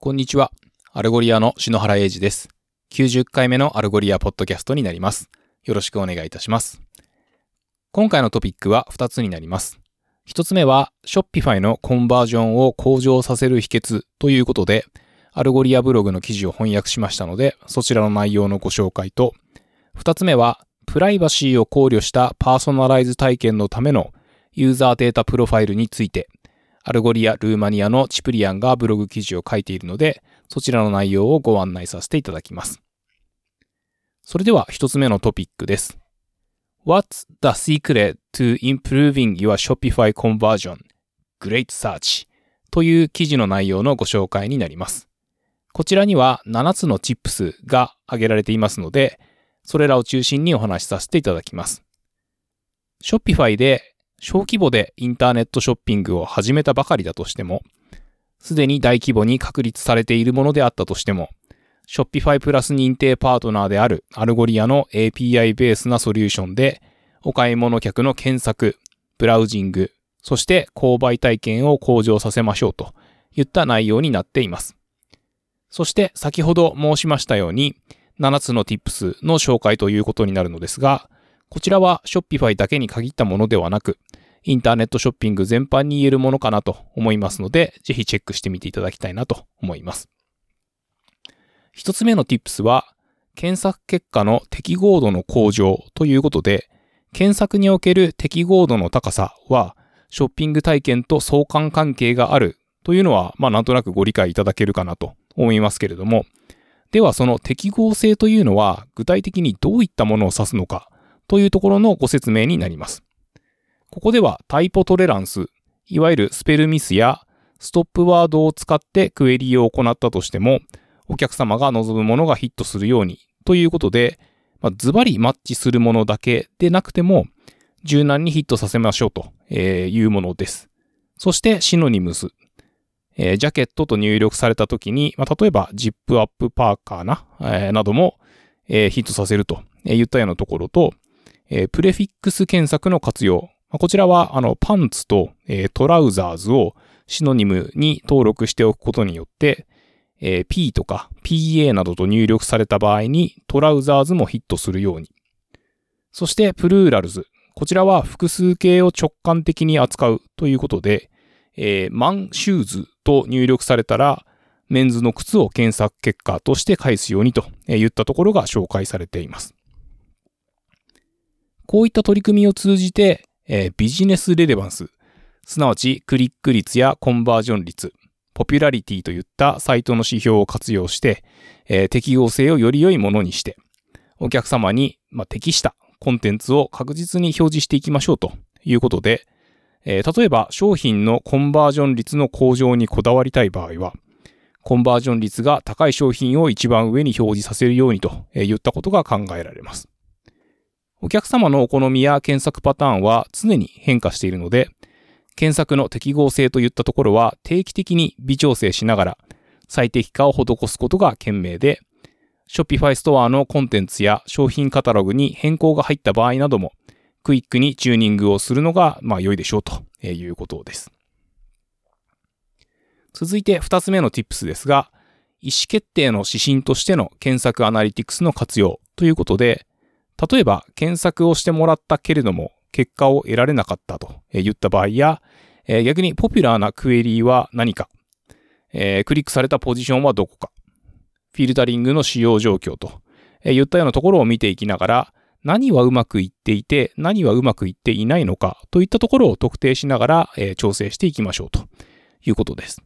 こんにちは。アルゴリアの篠原英二です。90回目のアルゴリアポッドキャストになります。よろしくお願いいたします。今回のトピックは2つになります。1つ目は、Shopify のコンバージョンを向上させる秘訣ということで、アルゴリアブログの記事を翻訳しましたので、そちらの内容のご紹介と、2つ目は、プライバシーを考慮したパーソナライズ体験のためのユーザーデータプロファイルについて、アルゴリア・ルーマニアのチプリアンがブログ記事を書いているので、そちらの内容をご案内させていただきます。それでは一つ目のトピックです。What's the secret to improving your Shopify conversion? Great Search という記事の内容のご紹介になります。こちらには7つの tips が挙げられていますので、それらを中心にお話しさせていただきます。Shopify で小規模でインターネットショッピングを始めたばかりだとしても、すでに大規模に確立されているものであったとしても、Shopify プラス認定パートナーであるアルゴリアの API ベースなソリューションで、お買い物客の検索、ブラウジング、そして購買体験を向上させましょうといった内容になっています。そして先ほど申しましたように、7つの Tips の紹介ということになるのですが、こちらは Shopify だけに限ったものではなく、インターネットショッピング全般に言えるものかなと思いますので、ぜひチェックしてみていただきたいなと思います。一つ目の Tips は、検索結果の適合度の向上ということで、検索における適合度の高さは、ショッピング体験と相関関係があるというのは、まあなんとなくご理解いただけるかなと思いますけれども、ではその適合性というのは具体的にどういったものを指すのかというところのご説明になります。ここではタイポトレランス、いわゆるスペルミスやストップワードを使ってクエリを行ったとしても、お客様が望むものがヒットするようにということで、まあ、ズバリマッチするものだけでなくても、柔軟にヒットさせましょうというものです。そしてシノニムス。えージャケットと入力されたときに、まあ、例えばジップアップパーカーな、えーなども、えーヒットさせるといったようなところと、えープレフィックス検索の活用。こちらは、あの、パンツと、えートラウザーズをシノニムに登録しておくことによって、えー P とか PA などと入力された場合にトラウザーズもヒットするように。そして、プルーラルズ。こちらは複数形を直感的に扱うということで、えーマンシューズと入力されたら、メンズの靴を検索結果として返すようにといったところが紹介されています。こういった取り組みを通じて、えービジネスレレバンス、すなわちクリック率やコンバージョン率、ポピュラリティといったサイトの指標を活用して、えー適合性をより良いものにして、お客様に、まあ、適したコンテンツを確実に表示していきましょうということで、えー例えば商品のコンバージョン率の向上にこだわりたい場合は、コンバージョン率が高い商品を一番上に表示させるようにといったことが考えられます。お客様のお好みや検索パターンは常に変化しているので、検索の適合性といったところは定期的に微調整しながら最適化を施すことが賢明で、Shopify ストアのコンテンツや商品カタログに変更が入った場合なども、クイックにチューニングをするのが、まあ良いでしょうということです。続いて二つ目の tips ですが、意思決定の指針としての検索アナリティクスの活用ということで、例えば検索をしてもらったけれども結果を得られなかったと言った場合や、逆にポピュラーなクエリーは何か、えクリックされたポジションはどこか、フィルタリングの使用状況とえ言ったようなところを見ていきながら、何はうまくいっていて、何はうまくいっていないのかといったところを特定しながら、え調整していきましょうということです。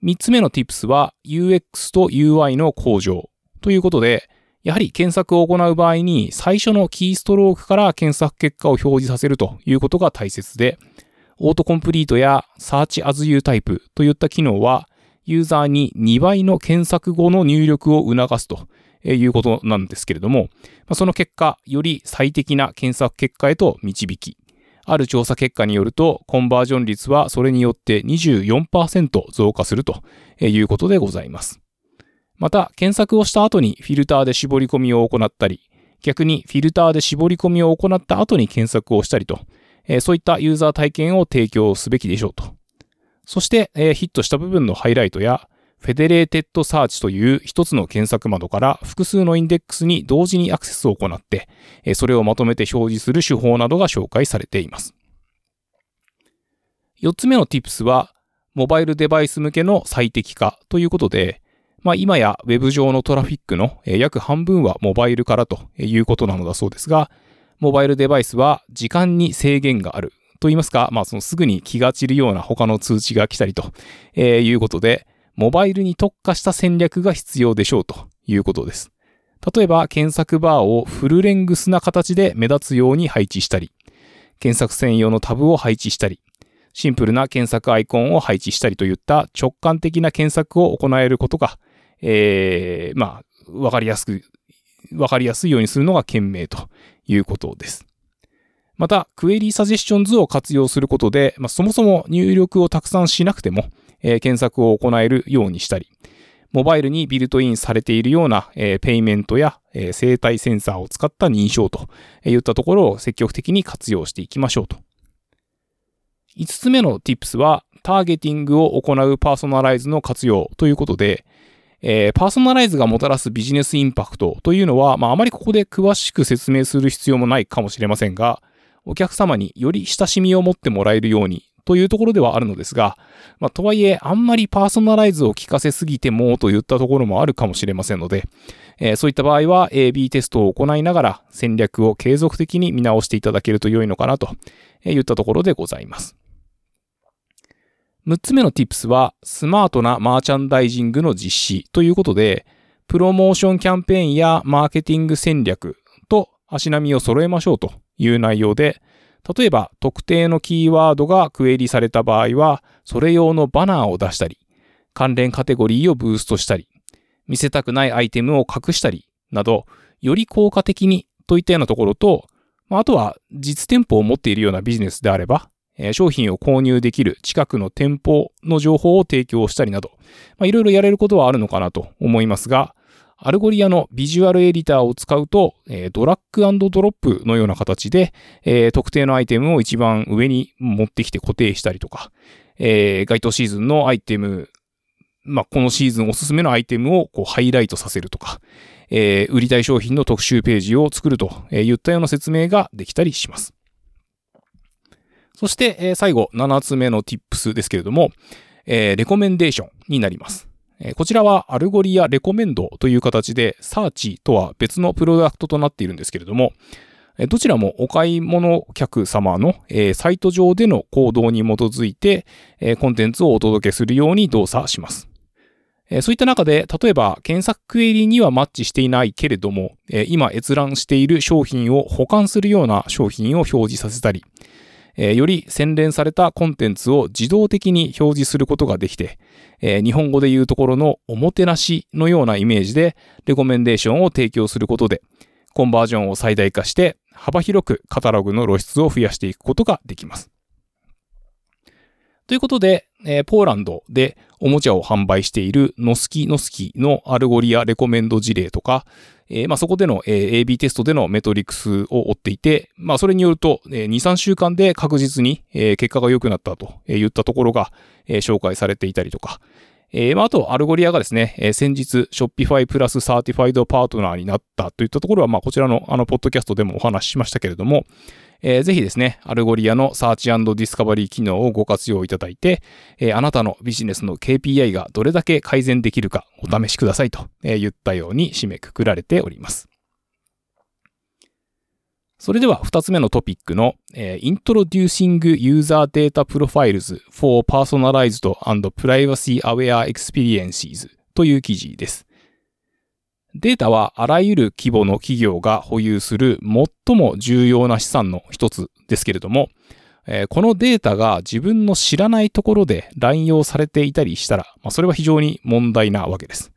三つ目の tips は UX と UI の向上ということで、やはり検索を行う場合に最初のキーストロークから検索結果を表示させるということが大切で、オートコンプリートや Search as You タイプといった機能はユーザーに2倍の検索後の入力を促すということなんですけれども、その結果、より最適な検索結果へと導き、ある調査結果によると、コンバージョン率はそれによって24%増加するということでございます。また、検索をした後にフィルターで絞り込みを行ったり、逆にフィルターで絞り込みを行った後に検索をしたりと、えーそういったユーザー体験を提供すべきでしょうと。そして、えーヒットした部分のハイライトや Federated Search という一つの検索窓から複数のインデックスに同時にアクセスを行って、それをまとめて表示する手法などが紹介されています。4つ目の tips は、モバイルデバイス向けの最適化ということで、まあ、今や Web 上のトラフィックの約半分はモバイルからということなのだそうですが、モバイルデバイスは時間に制限があると言いますか、まあ、そのすぐに気が散るような他の通知が来たりということで、モバイルに特化した戦略が必要でしょうということです。例えば、検索バーをフルレングスな形で目立つように配置したり、検索専用のタブを配置したり、シンプルな検索アイコンを配置したりといった直感的な検索を行えることが、えー、まあ、わかりやすく、わかりやすいようにするのが賢明ということです。また、クエリーサジェスションズを活用することで、まあ、そもそも入力をたくさんしなくても、えー、検索を行えるようにしたり、モバイルにビルトインされているような、えー、ペイメントや、えー、生体センサーを使った認証といったところを積極的に活用していきましょうと。5つ目の tips は、ターゲティングを行うパーソナライズの活用ということで、えー、パーソナライズがもたらすビジネスインパクトというのは、まあ、あまりここで詳しく説明する必要もないかもしれませんが、お客様により親しみを持ってもらえるようにというところではあるのですが、まあ、とはいえ、あんまりパーソナライズを聞かせすぎてもといったところもあるかもしれませんので、えー、そういった場合は AB テストを行いながら戦略を継続的に見直していただけると良いのかなといったところでございます。6つ目の tips は、スマートなマーチャンダイジングの実施ということで、プロモーションキャンペーンやマーケティング戦略と足並みを揃えましょうという内容で、例えば特定のキーワードがクエリされた場合は、それ用のバナーを出したり、関連カテゴリーをブーストしたり、見せたくないアイテムを隠したり、など、より効果的にといったようなところと、あとは実店舗を持っているようなビジネスであれば、商品を購入できる近くの店舗の情報を提供したりなど、いろいろやれることはあるのかなと思いますが、Algolia の Visual Editor を使うと、えドラッグドロップのような形で、え特定のアイテムを一番上に持ってきて固定したりとか、え該当シーズンのアイテム、まあ、このシーズンおすすめのアイテムをこうハイライトさせるとか、え売りたい商品の特集ページを作るといったような設定ができたりします。そして、え最後、7つ目の tips ですけれども、えレコメンデーションになります。こちらは Algolia Recommend という形で、サーチとは別のプロダクトとなっているんですけれども、どちらもお買い物客様のサイト上での行動に基づいてコンテンツをお届けするように動作します。そういった中で、例えば検索クエリにはマッチしていないけれども、今閲覧している商品を補完するような商品を表示させたり、えより洗練されたコンテンツを自動的に表示することができて、え日本語で言うところのおもてなしのようなイメージでレコメンデーションを提供することで、コンバージョンを最大化して幅広くカタログの露出を増やしていくことができます。ということで、えポーランドでおもちゃを販売している Noski Noski の Algolia Recommend 事例とか、えー、まあ、そこでの、えー、AB テストでの metrics を追っていて、まあ、それによると、えー、2、3週間で確実に、えー、結果が良くなったといったところが、え、紹介されていたりとか、えー、まあ、あと、 Algolia がですね、えー、先日、 Shopify Plus Certified Partner になったといったところは、まあ、こちらの、あの、ポッドキャストでもお話ししましたけれども、えー、ぜひですね、 Algolia の Search Discovery 機能をご活用いただいて、えー、あなたのビジネスの KPI がどれだけ改善できるかお試しくださいと言ったように締めくくられております。それでは二つ目のトピックの、えー、Introducing User Data Profiles for Personalized and Privacy Aware Experiences という記事です。データはあらゆる規模の企業が保有する最も重要な資産の一つですけれども、え、このデータが自分の知らないところで乱用されていたりしたら、ま、それは非常に問題なわけです。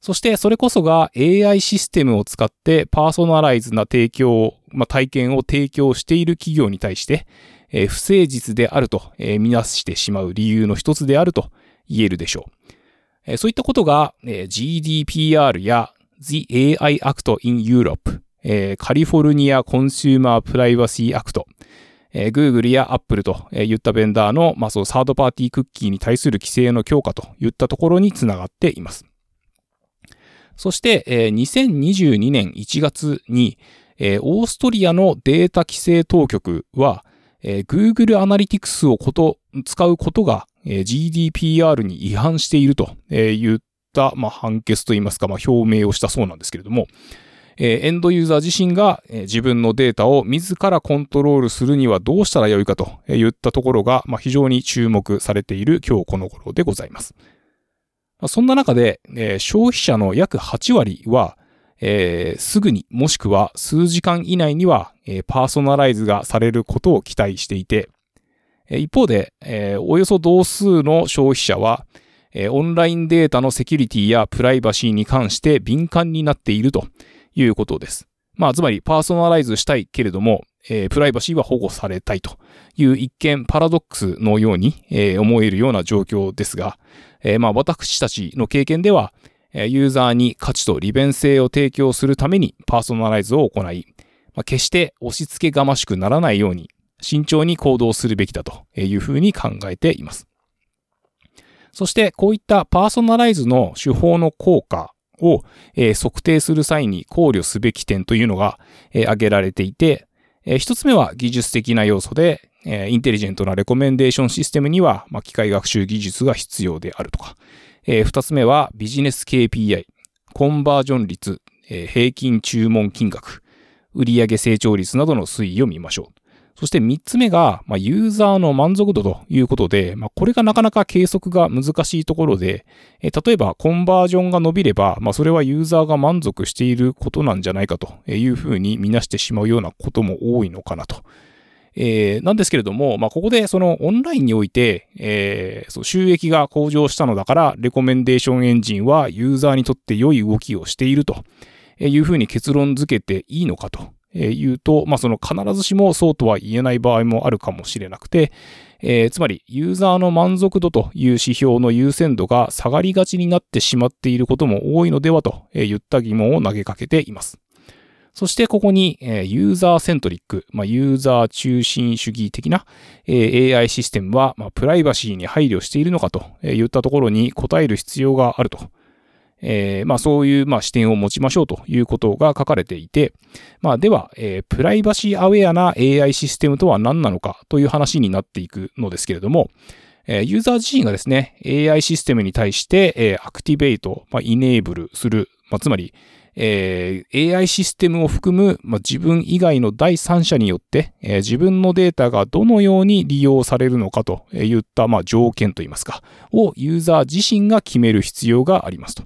そしてそれこそが AI システムを使ってパーソナライズな提供、まあ、体験を提供している企業に対して、え、不誠実であると、え、見なしてしまう理由の一つであると言えるでしょう。そういったことが、GDPR や The AI Act in Europe、えー、 California Consumer Privacy Act、えー、Google や Apple といったベンダーの、まあ、そのサードパーティークッキーに対する規制の強化といったところにつながっています。そして、えー、2022年1月に、えー、オーストリアのデータ規制当局は、えー、Google Analytics をこと、使うことが、えー、GDPR に違反していると言った、まあ、判決といいますか、まあ、表明をしたそうなんですけれども、えー、エンドユーザー自身が、えー、自分のデータを自らコントロールするにはどうしたらよいかといったところが、まあ、非常に注目されている今日この頃でございます。まあ、そんな中で、えー、消費者の約8割は、えー、すぐにもしくは数時間以内には、えー、パーソナライズがされることを期待していて、一方で、えー、およそ同数の消費者は、え、オンラインデータのセキュリティやプライバシーに関して敏感になっているということです。まあ、つまりパーソナライズしたいけれども、えー、プライバシーは保護されたいという一見パラドックスのように、えー、思えるような状況ですが、えー、まあ私たちの経験では、ユーザーに価値と利便性を提供するためにパーソナライズを行い、まあ、決して押し付けがましくならないように慎重に行動するべきだというふうに考えています。そしてこういったパーソナライズの手法の効果を、えー、測定する際に考慮すべき点というのが、えー、挙げられていて、えー、一つ目は技術的な要素で、えー、インテリジェントなレコメンデーションシステムには、まあ、機械学習技術が必要であるとか、えー、二つ目はビジネス KPI、コンバージョン率、えー、平均注文金額、売上成長率などの推移を見ましょう。そして3つ目が、まあ、ユーザーの満足度ということで、まあ、これがなかなか計測が難しいところで、え例えばコンバージョンが伸びれば、まあ、それはユーザーが満足していることなんじゃないかというふうに見なしてしまうようなことも多いのかなと。えー、なんですけれども、まあ、ここでそのオンラインにおいて、えー、そ収益が向上したのだから、レコメンデーションエンジンはユーザーにとって良い動きをしているというふうに結論付けていいのかとえ言うと、まあ、その必ずしもそうとは言えない場合もあるかもしれなくて、えー、つまりユーザーの満足度という指標の優先度が下がりがちになってしまっていることも多いのではと言った疑問を投げかけています。そしてここに、ユーザーセントリック、まあ、ユーザー中心主義的な、AI システムは、まあ、プライバシーに配慮しているのかと言ったところに答える必要があるとえー、まあそういう、まあ、視点を持ちましょうということが書かれていて、まあでは、えー、プライバシーアウェアな AI システムとは何なのかという話になっていくのですけれども、えー、ユーザー自身がですね、AI システムに対して、えー、アクティベート、まあ、イネーブルする、まあ、つまり、えー、AI システムを含む、まあ、自分以外の第三者によって、えー、自分のデータがどのように利用されるのかといった、まあ、条件といいますか、をユーザー自身が決める必要がありますと。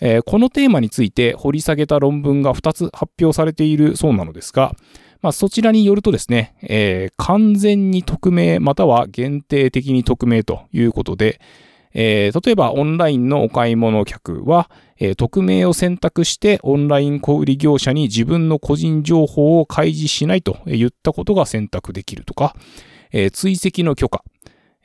えー、このテーマについて掘り下げた論文が2つ発表されているそうなのですが、まあ、そちらによるとですね、えー、完全に匿名または限定的に匿名ということで、えー、例えばオンラインのお買い物客は、えー、匿名を選択してオンライン小売業者に自分の個人情報を開示しないと言ったことが選択できるとか、え、追跡の許可、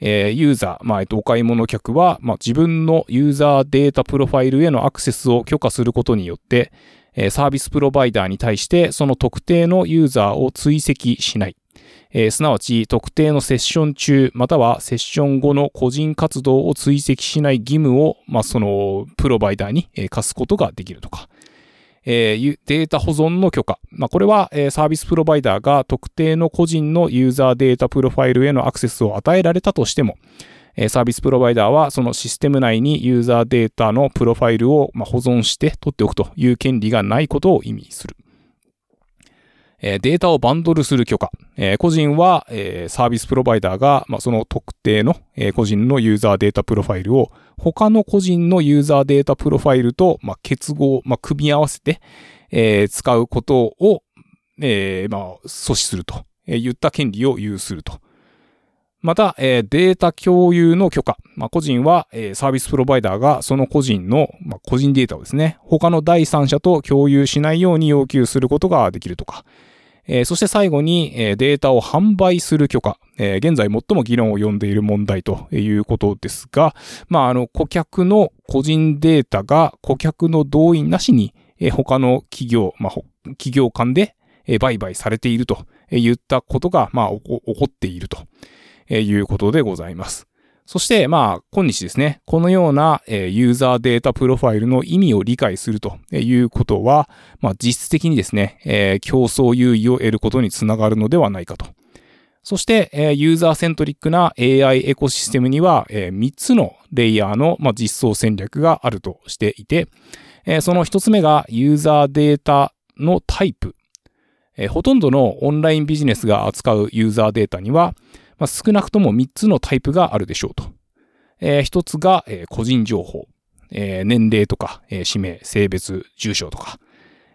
えー、ユーザー、まあ、えっと、お買い物客は、まあ、自分のユーザーデータプロファイルへのアクセスを許可することによって、えー、サービスプロバイダーに対してその特定のユーザーを追跡しない。えー、すなわち特定のセッション中またはセッション後の個人活動を追跡しない義務を、まあ、そのプロバイダーに課すことができるとか。えー、データ保存の許可。まあ、これは、えー、サービスプロバイダーが特定の個人のユーザーデータプロファイルへのアクセスを与えられたとしても、えー、サービスプロバイダーはそのシステム内にユーザーデータのプロファイルを、まあ、保存して取っておくという権利がないことを意味する。えデータをバンドルする許可。え個人は、えサービスプロバイダーが、ま、その特定の、え個人のユーザーデータプロファイルを他の個人のユーザーデータプロファイルと、ま、結合、ま、組み合わせて、え使うことを、えま、阻止すると、え言った権利を有すると。また、えデータ共有の許可。ま、個人は、えサービスプロバイダーがその個人の、ま、個人データをですね、他の第三者と共有しないように要求することができるとか。えー、そして最後に、えー、データを販売する許可。えー、現在最も議論を呼んでいる問題ということですが、まあ、あの、顧客の個人データが顧客の同意なしに、えー、他の企業、まあ、企業間で、えー、売買されていると言ったことが、まあ、起こっているということでございます。そして、まあ、今日ですね、このような、え、ユーザーデータプロファイルの意味を理解するということは、まあ、実質的にですね、え、競争優位を得ることにつながるのではないかと。そして、え、ユーザーセントリックな AI エコシステムには、え、3つのレイヤーの、まあ、実装戦略があるとしていて、え、その1つ目がユーザーデータのタイプ。え、ほとんどのオンラインビジネスが扱うユーザーデータには、まあ、少なくとも3つのタイプがあるでしょうと。えー、1つが、えー、個人情報、えー、年齢とか、え、氏名、性別、住所とか、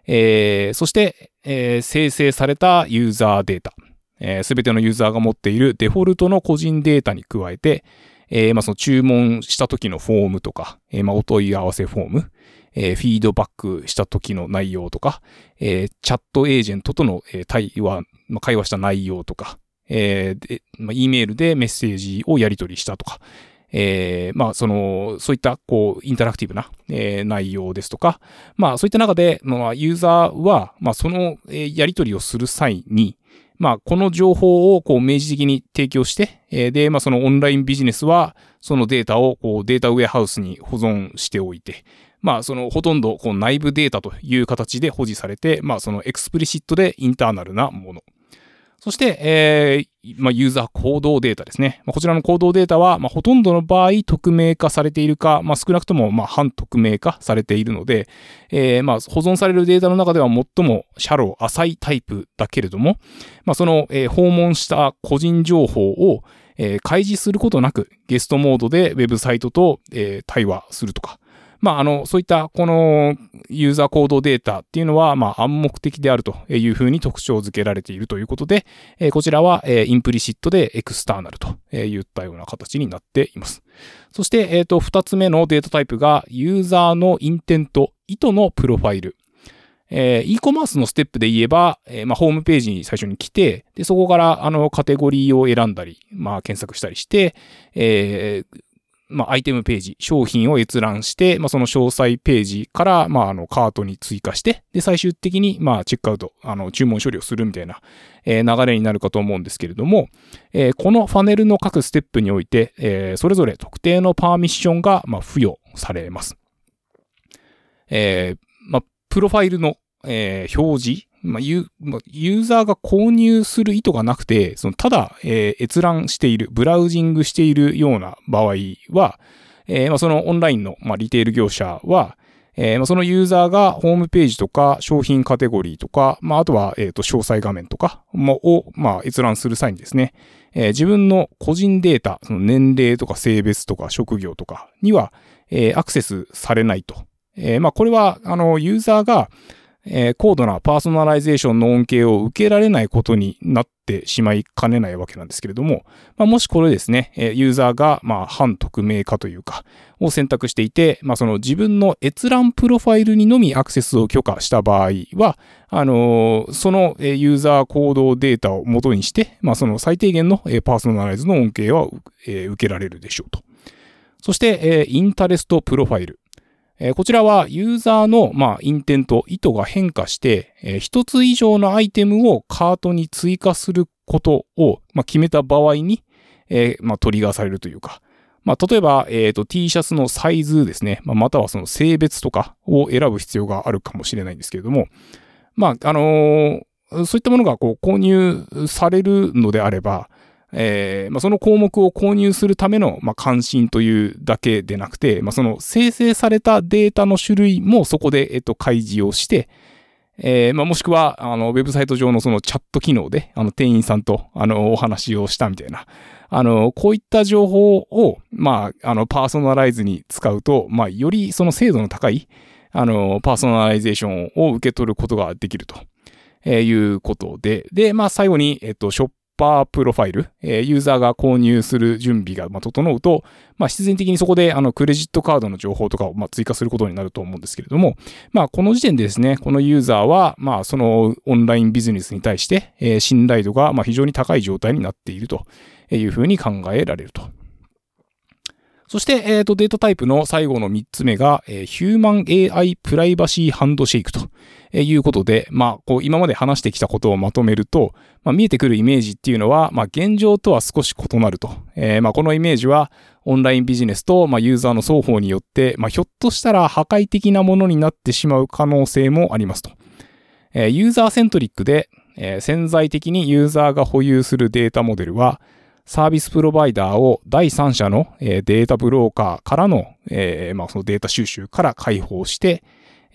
え、そして、えー、生成されたユーザーデータ、す、えー、べ、てのユーザーが持っているデフォルトの個人データに加えて、えー、まあ、その注文した時のフォームとか、えー、まあ、お問い合わせフォーム、えー、フィードバックした時の内容とか、えー、チャットエージェントとの、えー、対話、まあ、会話した内容とか、えー、で、まあ、E メールでメッセージをやり取りしたとか、えー、まあ、その、そういった、こう、インタラクティブな、えー、内容ですとか、まあ、そういった中で、まあ、ユーザーは、まあ、その、えー、やり取りをする際に、まあ、この情報を、こう、明示的に提供して、えー、で、まあ、そのオンラインビジネスは、そのデータを、こう、データウェアハウスに保存しておいて、まあ、そのほとんどこう内部データという形で保持されて、まあ、その explicit で internal なもの。そして、えー、まあ、ユーザー行動データですね。まあ、こちらの行動データは、まあ、ほとんどの場合、匿名化されているか、まあ、少なくとも、まあ、半匿名化されているので、えー、まあ、保存されるデータの中では最も shallow、浅いタイプだけれども、まあ、その、えー、訪問した個人情報を、えー、開示することなく、ゲストモードでウェブサイトと、えー、対話するとか、まあ、あの、そういったこのユーザー行動データっていうのは、まあ、暗黙的であるというふうに特徴づけられているということで、えこちらは、え implicit で external といったような形になっています。そして、えっ、と、二つ目のデータタイプが、ユーザーの intent、意図のプロファイル。えー、e コマースのステップで言えば、えー、まあ、ホームページに最初に来て、で、そこから、あの、カテゴリーを選んだり、まあ、検索したりして、えー、まあ、アイテムページ、商品を閲覧して、まあ、その詳細ページから、まあ、あの、カートに追加して、で、最終的に、まあ、チェックアウト、あの、注文処理をするみたいな、えー、流れになるかと思うんですけれども、えー、このファネルの各ステップにおいて、えー、それぞれ特定のパーミッションが、まあ、付与されます。えー、まあ、プロファイルの、えー、表示、まあ、ユーザーが購入する意図がなくて、そのただ、えー、閲覧している、ブラウジングしているような場合は、えー、まあ、そのオンラインの、まあ、リテール業者は、えー、まあ、そのユーザーがホームページとか商品カテゴリーとか、まあ、あとは、えっ、と、詳細画面とかを、まあ、閲覧する際にですね、えー、自分の個人データ、その年齢とか性別とか職業とかには、えー、アクセスされないと。えー、まあ、これは、あの、ユーザーが、えー、高度なパーソナライゼーションの恩恵を受けられないことになってしまいかねないわけなんですけれども、まあ、もしこれですね、えユーザーが、まあ、半匿名化というか、を選択していて、まあ、その自分の閲覧プロファイルにのみアクセスを許可した場合は、あのー、そのユーザー行動データを元にして、まあ、その最低限のパーソナライズの恩恵はえ受けられるでしょうと。そして、え interest profile。えこちらはユーザーの、まあ、 intent、意図が変化して、えー、一つ以上のアイテムをカートに追加することを、まあ、決めた場合に、え、まあ、トリガーされるというか、まあ、例えば、えっ、ー、と、T シャツのサイズですね、まあ、またはその性別とかを選ぶ必要があるかもしれないんですけれども、まあ、あのー、そういったものがこう購入されるのであれば、えーまあ、その項目を購入するための、まあ、関心というだけでなくて、まあ、その生成されたデータの種類もそこで、えっと、開示をして、えーまあ、もしくは、あの、ウェブサイト上のそのチャット機能で、あの、店員さんと、あの、お話をしたみたいな、あの、こういった情報を、まあ、あの、パーソナライズに使うと、まあ、よりその精度の高い、あの、パーソナライゼーションを受け取ることができると。えー、いうことで、で、まあ最後に、えっと、ショッパープロファイル、えー、ユーザーが購入する準備が、ま、整うと、まあ、必然的にそこで、あの、クレジットカードの情報とかを、ま、追加することになると思うんですけれども、まあ、この時点でですね、このユーザーは、まあ、そのオンラインビジネスに対して、えー、信頼度が、ま、非常に高い状態になっているというふうに考えられると。そして、えっ、ー、と、データタイプの最後の3つ目が、えー、ヒューマン AI プライバシーハンドシェイクということで、まあ、こう、今まで話してきたことをまとめると、まあ、見えてくるイメージっていうのは、まあ、現状とは少し異なると。えー、まあ、このイメージは、オンラインビジネスと、まあ、ユーザーの双方によって、まあ、ひょっとしたら破壊的なものになってしまう可能性もありますと。えー、ユーザーセントリックで、えー、潜在的にユーザーが保有するデータモデルは、サービスプロバイダーを第三者の、え、データブローカーからの、えー、まあ、そのデータ収集から解放して、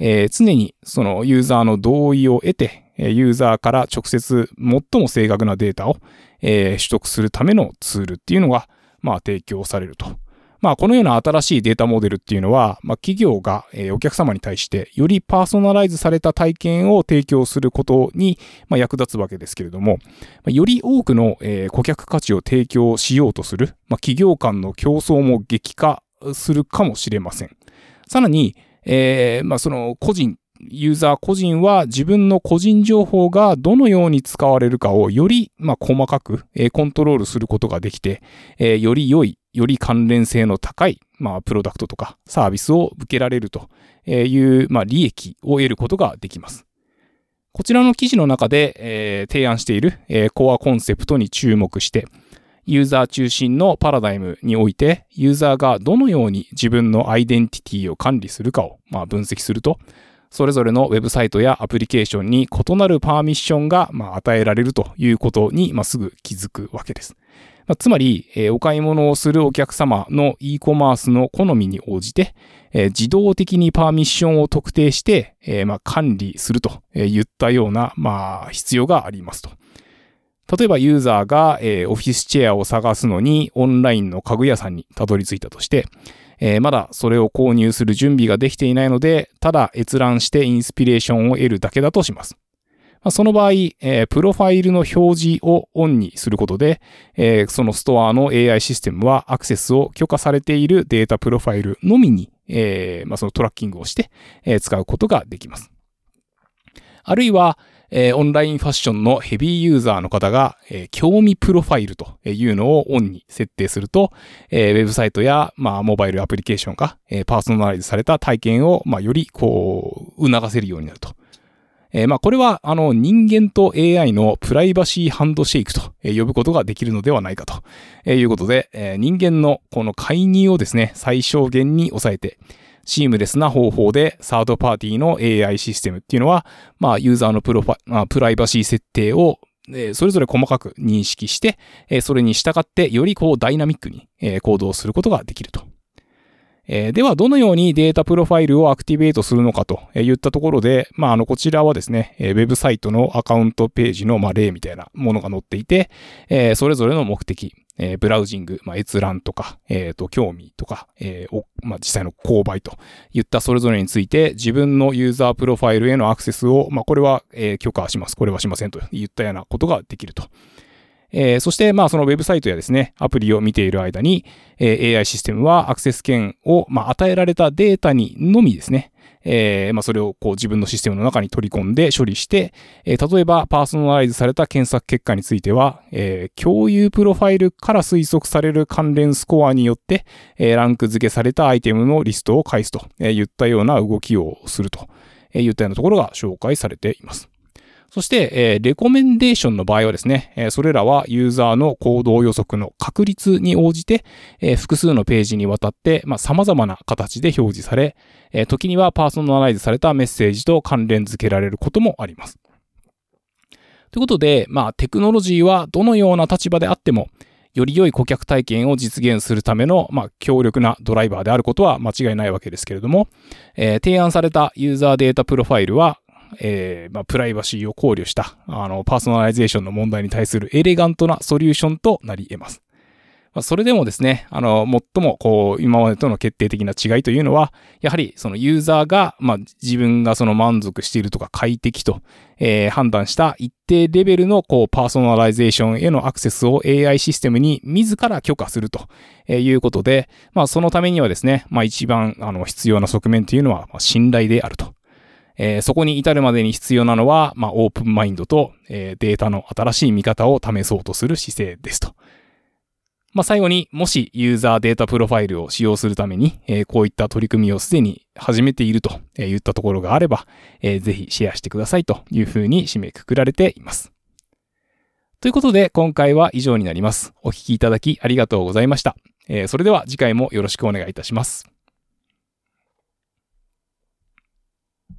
えー、常にそのユーザーの同意を得て、ユーザーから直接最も正確なデータを、えー、取得するためのツールっていうのが、まあ、提供されると。まあ、このような新しいデータモデルっていうのは、まあ、企業が、えお客様に対してよりパーソナライズされた体験を提供することに、ま、役立つわけですけれども、まより多くの、え顧客価値を提供しようとする、ま、企業間の競争も激化するかもしれません。さらに、えー、まあ、その個人、ユーザー個人は自分の個人情報がどのように使われるかをより、まあ、細かく、えー、コントロールすることができて、えー、より良いより関連性の高い、まあ、プロダクトとかサービスを受けられるという、まあ、利益を得ることができます。こちらの記事の中で、えー、提案している、えー、コアコンセプトに注目して、ユーザー中心のパラダイムにおいて、ユーザーがどのように自分のアイデンティティを管理するかを、まあ、分析すると、それぞれのウェブサイトやアプリケーションに異なるパーミッションが、まあ、与えられるということに、まあ、すぐ気づくわけです。まあ、つまり、えー、お買い物をするお客様の e コマースの好みに応じて、えー、自動的にパーミッションを特定して、えー、まあ、管理するといったような、まあ、必要がありますと。例えばユーザーが、えー、オフィスチェアを探すのにオンラインの家具屋さんにたどり着いたとして、えー、まだそれを購入する準備ができていないので、ただ閲覧してインスピレーションを得るだけだとします。まあ、その場合、えー、プロファイルの表示をオンにすることで、えー、そのストアの AI システムはアクセスを許可されているデータプロファイルのみに、えー、まあ、そのトラッキングをして、え使うことができます。あるいは、えー、オンラインファッションのヘビーユーザーの方が、えー、興味プロファイルというのをオンに設定すると、えー、ウェブサイトや、まあ、モバイルアプリケーションが、えー、パーソナライズされた体験を、まあ、より、こう、促せるようになると。えー、まあ、これは、あの、人間と AI のプライバシーハンドシェイクと呼ぶことができるのではないかということで、えー、人間のこの介入をですね、最小限に抑えて、シームレスな方法でサードパーティーの AI システムっていうのは、まあ、ユーザーのプロファ、まあ、プライバシー設定をそれぞれ細かく認識して、それに従ってよりこうダイナミックに行動することができると。えー、では、どのようにデータプロファイルをアクティベートするのかといったところで、まあ、あの、こちらはですね、ウェブサイトのアカウントページの、まあ、例みたいなものが載っていて、えー、それぞれの目的、えー、ブラウジング、まあ、閲覧とか、え、ー、と、興味とか、えー、まあ、実際の購買といったそれぞれについて、自分のユーザープロファイルへのアクセスを、まあ、これは、えー、許可します、これはしませんといったようなことができると。えー、そして、まあ、そのウェブサイトやですね、アプリを見ている間に、えー、AI システムはアクセス権を、まあ、与えられたデータにのみですね、えー、まあ、それをこう自分のシステムの中に取り込んで処理して、えー、例えばパーソナライズされた検索結果については、えー、共有プロファイルから推測される関連スコアによって、え、ランク付けされたアイテムのリストを返すといったような動きをするといったようなところが紹介されています。そして、え、レコメンデーションの場合はですね、え、それらはユーザーの行動予測の確率に応じて、え、複数のページにわたって、まあ、様々な形で表示され、え、時にはパーソナライズされたメッセージと関連付けられることもあります。ということで、まあ、テクノロジーはどのような立場であっても、より良い顧客体験を実現するための、まあ、強力なドライバーであることは間違いないわけですけれども、えー、提案されたユーザーデータプロファイルは、えー、まあ、プライバシーを考慮した、あの、パーソナライゼーションの問題に対するエレガントなソリューションとなり得ます。まあ、それでもですね、あの、最も、こう、今までとの決定的な違いというのは、やはり、そのユーザーが、まあ、自分がその満足しているとか快適と、えー、判断した一定レベルの、こう、パーソナライゼーションへのアクセスを AI システムに自ら許可するということで、まあ、そのためにはですね、まあ、一番、あの、必要な側面というのは、信頼であると。えー、そこに至るまでに必要なのは、まあ、オープンマインドと、えー、データの新しい見方を試そうとする姿勢ですと。まあ、最後にもしユーザーデータプロファイルを使用するために、えーこういった取り組みをすでに始めているといったところがあれば、えーぜひシェアしてくださいというふうに締めくくられています。ということで今回は以上になります。お聞きいただきありがとうございました。えーそれでは次回もよろしくお願いいたします。